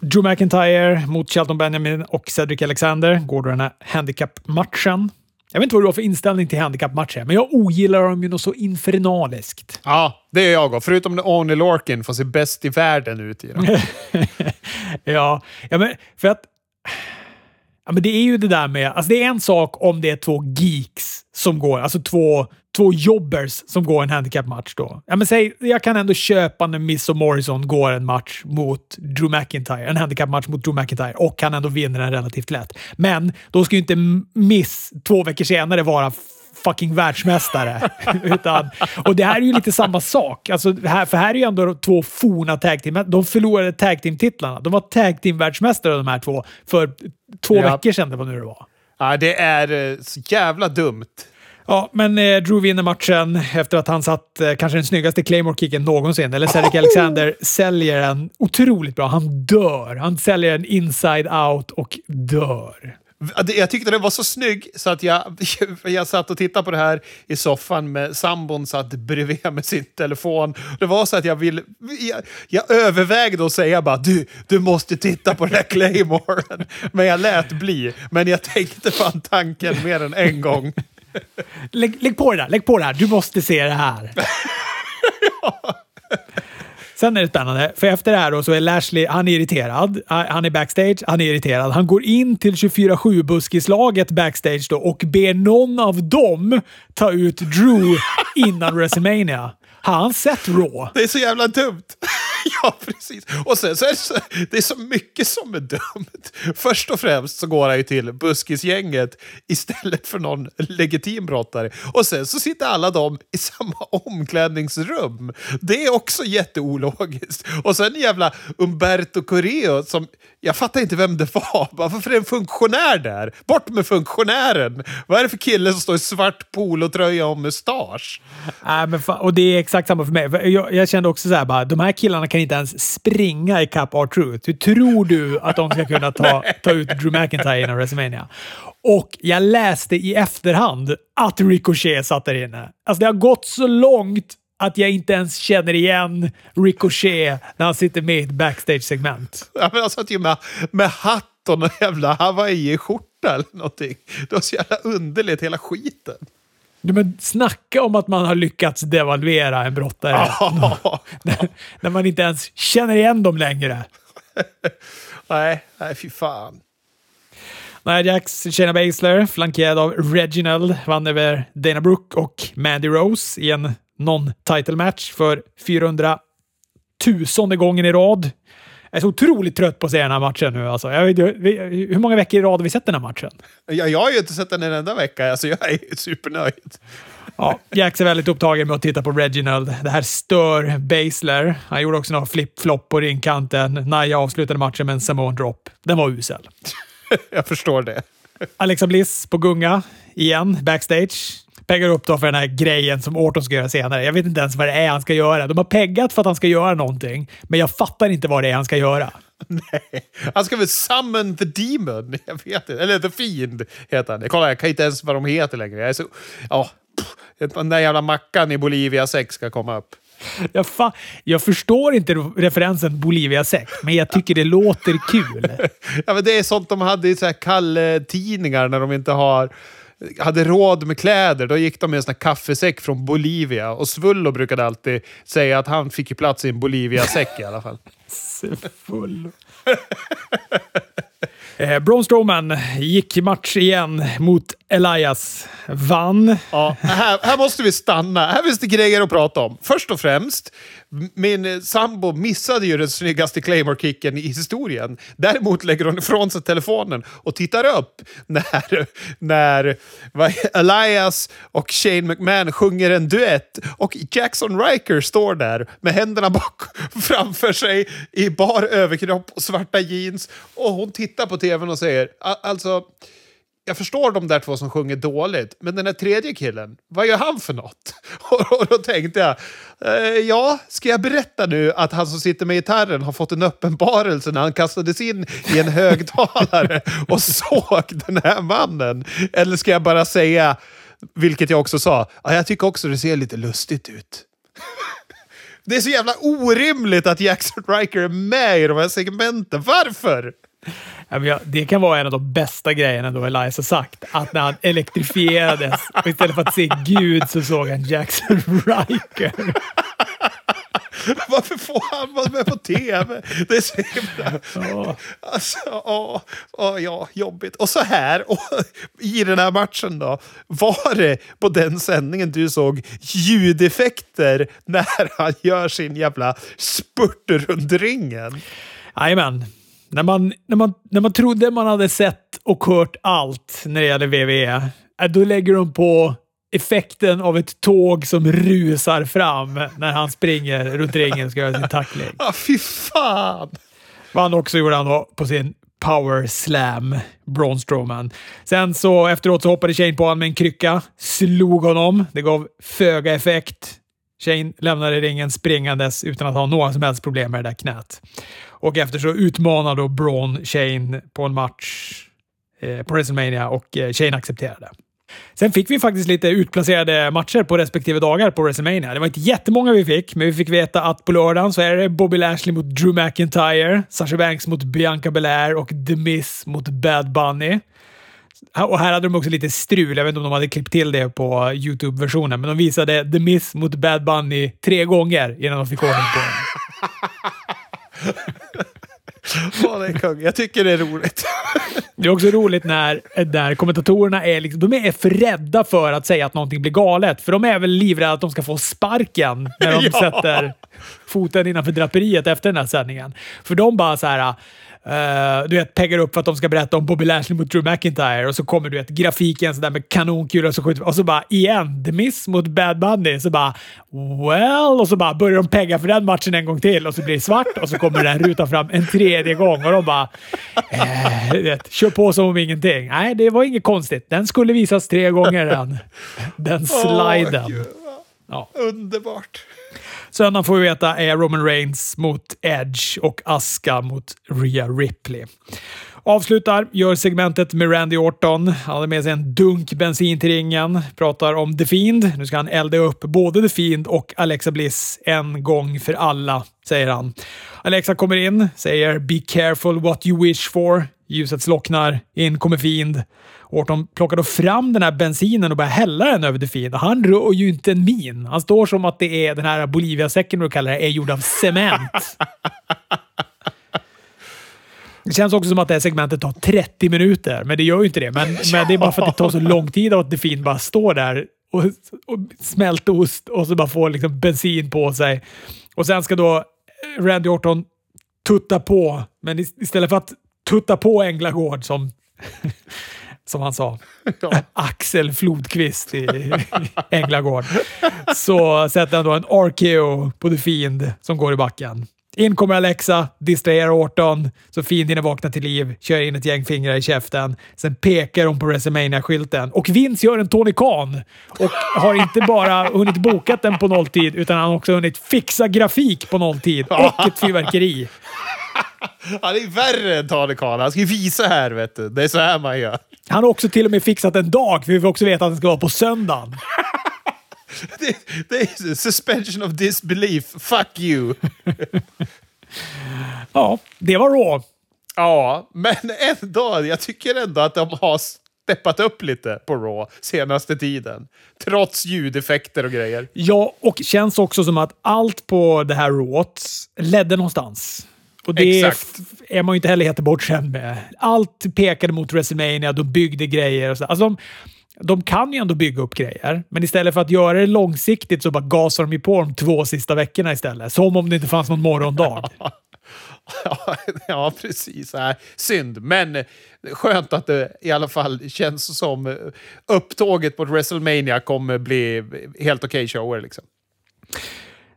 Drew McIntyre mot Shelton Benjamin och Cedric Alexander går då den här handicap-matchen. Jag vet inte vad du har för inställning till handikappmatcher, men jag ogillar dem ju något så infernaliskt. Ja, det är jag också. Förutom när Only Lorkin får se bäst i världen ut i dem. ja, ja, men för att... Ja, men det är ju det där med... Alltså det är en sak om det är två geeks som går, alltså två, två jobbers som går en handicapmatch då. Ja, men säg, jag kan ändå köpa när Miss och Morrison går en match mot Drew McIntyre, en handicapmatch mot Drew McIntyre och kan ändå vinna den relativt lätt. Men då ska ju inte Miss två veckor senare vara fucking världsmästare. Utan, och det här är ju lite samma sak. Alltså, här, för här är ju ändå två forna tag team. De förlorade tag team-titlarna. De var tag team-världsmästare de här två för två ja. veckor sedan, det var nu det var. Ja, det är eh, så jävla dumt. Ja, men eh, Drew vinner matchen efter att han satt eh, kanske den snyggaste Claymore-kicken någonsin. Eller Cedric Alexander säljer den otroligt bra. Han dör. Han säljer den inside out och dör. Jag tyckte den var så snygg så att jag, jag satt och tittade på det här i soffan med sambon satt bredvid med sin telefon. Det var så att jag ville... Jag, jag övervägde att säga bara du, du måste titta på den här Claymoren. Men jag lät bli. Men jag tänkte fan tanken mer än en gång. Lägg, lägg på det där, lägg på det här. Du måste se det här. ja. Sen är det spännande, för efter det här då så är Lashley, han är irriterad. Han är backstage, han är irriterad. Han går in till 24-7-buskislaget backstage då och ber någon av dem ta ut Drew innan WrestleMania. Har han sett Raw? Det är så jävla dumt. ja, precis. Och sen så är det, så, det är så mycket som är dumt. Först och främst så går han ju till buskisgänget istället för någon legitim brottare. Och sen så sitter alla de i samma omklädningsrum. Det är också jätteologiskt. Och sen jävla Umberto Correo som... Jag fattar inte vem det var. Varför är det en funktionär där? Bort med funktionären! Vad är det för kille som står i svart polotröja och mustasch? Äh, men och det är exakt samma för mig. Jag, jag kände också så här, bara, de här killarna kan inte ens springa i Cup or Truth. Hur tror du att de ska kunna ta, ta ut Drew McIntyre innan WrestleMania? Och jag läste i efterhand att Ricochet satt där inne. Alltså det har gått så långt att jag inte ens känner igen Ricochet när han sitter med i ett backstage-segment. Ja, men han satt ju med, med hatt och någon jävla hawaii-skjorta eller någonting. Det var så jävla underligt, hela skiten. Men snacka om att man har lyckats devalvera en brottare. när man inte ens känner igen dem längre. nej, nej fy fan. Nia Jax, Shayna Baszler, flankerad av Reginald, vann över Dana Brooke och Mandy Rose i en non-title match för 400 tusende gången i rad. Jag är så otroligt trött på att se den här matchen nu. Alltså. Jag hur många veckor i rad har vi sett den här matchen? Ja, jag har ju inte sett den en enda vecka. Alltså, jag är supernöjd. Ja, Jax är väldigt upptagen med att titta på Reginald. Det här stör Basler. Han gjorde också några flip-flop på ringkanten. Nia avslutade matchen med en Samoan drop. Den var usel. jag förstår det. Alexa Bliss på gunga igen, backstage peggar upp då för den här grejen som Orton ska göra senare. Jag vet inte ens vad det är han ska göra. De har peggat för att han ska göra någonting, men jag fattar inte vad det är han ska göra. Nej, han ska väl summon the demon? Jag vet inte. Eller the fiend heter han. Kolla, jag kan inte ens vad de heter längre. Jag är så... Ja, den där jävla mackan i Bolivia 6 ska komma upp. Jag, fa jag förstår inte referensen Bolivia 6, men jag tycker det låter kul. ja, men det är sånt de hade i Kalle-tidningar när de inte har hade råd med kläder, då gick de med en sån kaffesäck från Bolivia. Och Svullo brukade alltid säga att han fick plats i en Bolivia-säck i alla fall. Svullo eh, Braun Strowman gick match igen mot Elias. Vann. Ja, här, här måste vi stanna. Här finns det grejer att prata om. Först och främst, min sambo missade ju den snyggaste Claymore-kicken i historien. Däremot lägger hon ifrån sig telefonen och tittar upp när, när Elias och Shane McMahon sjunger en duett och Jackson Riker står där med händerna bak framför sig i bar överkropp och svarta jeans. Och hon tittar på tv tvn och säger alltså jag förstår de där två som sjunger dåligt, men den där tredje killen, vad gör han för något? Och, då tänkte jag, eh, ja, ska jag berätta nu att han som sitter med gitarren har fått en uppenbarelse när han kastades in i en högtalare och såg den här mannen? Eller ska jag bara säga, vilket jag också sa, jag tycker också det ser lite lustigt ut. Det är så jävla orimligt att Jackson Riker är med i de här segmenten. Varför? Det kan vara en av de bästa grejerna då Elias har sagt. Att när han elektrifierades och istället för att se Gud så såg han Jackson Riker. Varför får han vara med på tv? Det är så himla... Alltså, åh, åh, ja, jobbigt. Och så här, och i den här matchen då, var det på den sändningen du såg ljudeffekter när han gör sin jävla spurt runt ringen? Jajamän. När man, när, man, när man trodde man hade sett och hört allt när det gäller WWE, då lägger de på effekten av ett tåg som rusar fram när han springer runt ringen och ska göra sin tackling. Ah, fy fan! Vad han också gjorde han på sin power slam, Braun Strowman. Sen så efteråt så hoppade Shane på honom med en krycka, slog honom. Det gav föga effekt. Shane lämnade ringen springandes utan att ha några som helst problem med det där knät. Och efter så utmanade då Braun Shane på en match eh, på WrestleMania och eh, Shane accepterade. Sen fick vi faktiskt lite utplacerade matcher på respektive dagar på WrestleMania. Det var inte jättemånga vi fick, men vi fick veta att på lördagen så är det Bobby Lashley mot Drew McIntyre, Sasha Banks mot Bianca Belair och The Miz mot Bad Bunny. Och här hade de också lite strul. Jag vet inte om de hade klippt till det på YouTube-versionen, men de visade The Miz mot Bad Bunny tre gånger innan de fick ordning på den. Det är kung. Jag tycker det är roligt. Det är också roligt när, när kommentatorerna är, liksom, de är för rädda för att säga att någonting blir galet. För de är väl livrädda att de ska få sparken när de ja. sätter foten innanför draperiet efter den här sändningen. För de bara så här Uh, du vet, peggar upp för att de ska berätta om Bobby Lashley mot Drew McIntyre och så kommer du vet, grafiken sådär med kanonkulor och så skjuter och så bara igen, The Miss mot Bad Bunny. Så bara well, och så bara börjar de pegga för den matchen en gång till och så blir det svart och så kommer den ruta fram en tredje gång och de bara eh, vet, kör på som om ingenting. Nej, det var inget konstigt. Den skulle visas tre gånger den, den sliden. Oh, ja. Underbart. Söndagen får vi veta är Roman Reigns mot Edge och Aska mot Rhea Ripley. Avslutar, gör segmentet med Randy Orton. Han hade med sig en dunk bensin till ringen. Pratar om The Fiend. Nu ska han elda upp både The Fiend och Alexa Bliss en gång för alla, säger han. Alexa kommer in, säger “Be careful what you wish for”. Ljuset slocknar. In kommer Fiend. Orton plockar då fram den här bensinen och börjar hälla den över Defin. Han rör ju inte en min. Han står som att det är den här Bolivia-säcken, du kallar det, är gjord av cement. Det känns också som att det här segmentet tar 30 minuter, men det gör ju inte det. Men, men det är bara för att det tar så lång tid att Defin bara står där och, och smälter ost och så bara får liksom bensin på sig. Och sen ska då Randy Orton tutta på, men istället för att tutta på Änglagård som som han sa, ja. Axel Flodqvist i Änglagård, så sätter han då en RKO på The Fiend som går i backen. In kommer Alexa, distraherar Orton, så Fiend hinner vakna till liv, kör in ett gäng fingrar i käften. Sen pekar hon på WrestleMania-skylten och Vince gör en Tony Khan och har inte bara hunnit bokat den på nolltid, utan han har också hunnit fixa grafik på nolltid och ett fyrverkeri. Han är värre än Tony Khan. Han ska ju visa här, vet du. Det är så här man gör. Han har också till och med fixat en dag, för vi får också veta att den ska vara på söndagen. det, det är suspension of disbelief. Fuck you! ja, det var Raw. Ja, men ändå. Jag tycker ändå att de har steppat upp lite på Raw senaste tiden. Trots ljudeffekter och grejer. Ja, och känns också som att allt på det här Raw ledde någonstans. Och det Exakt. är man ju inte heller helt bortskämd med. Allt pekade mot WrestleMania, de byggde grejer och så. Alltså de, de kan ju ändå bygga upp grejer, men istället för att göra det långsiktigt så bara gasar de ju på de två sista veckorna istället. Som om det inte fanns någon morgondag. Ja, ja, precis. Nej, synd, men skönt att det i alla fall känns som upptåget mot WrestleMania kommer bli helt okej okay shower. Liksom.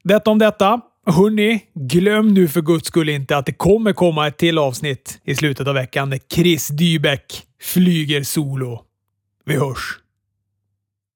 Detta om detta. Hörni, glöm nu för guds skull inte att det kommer komma ett till avsnitt i slutet av veckan när Chris Dybeck flyger solo. Vi hörs!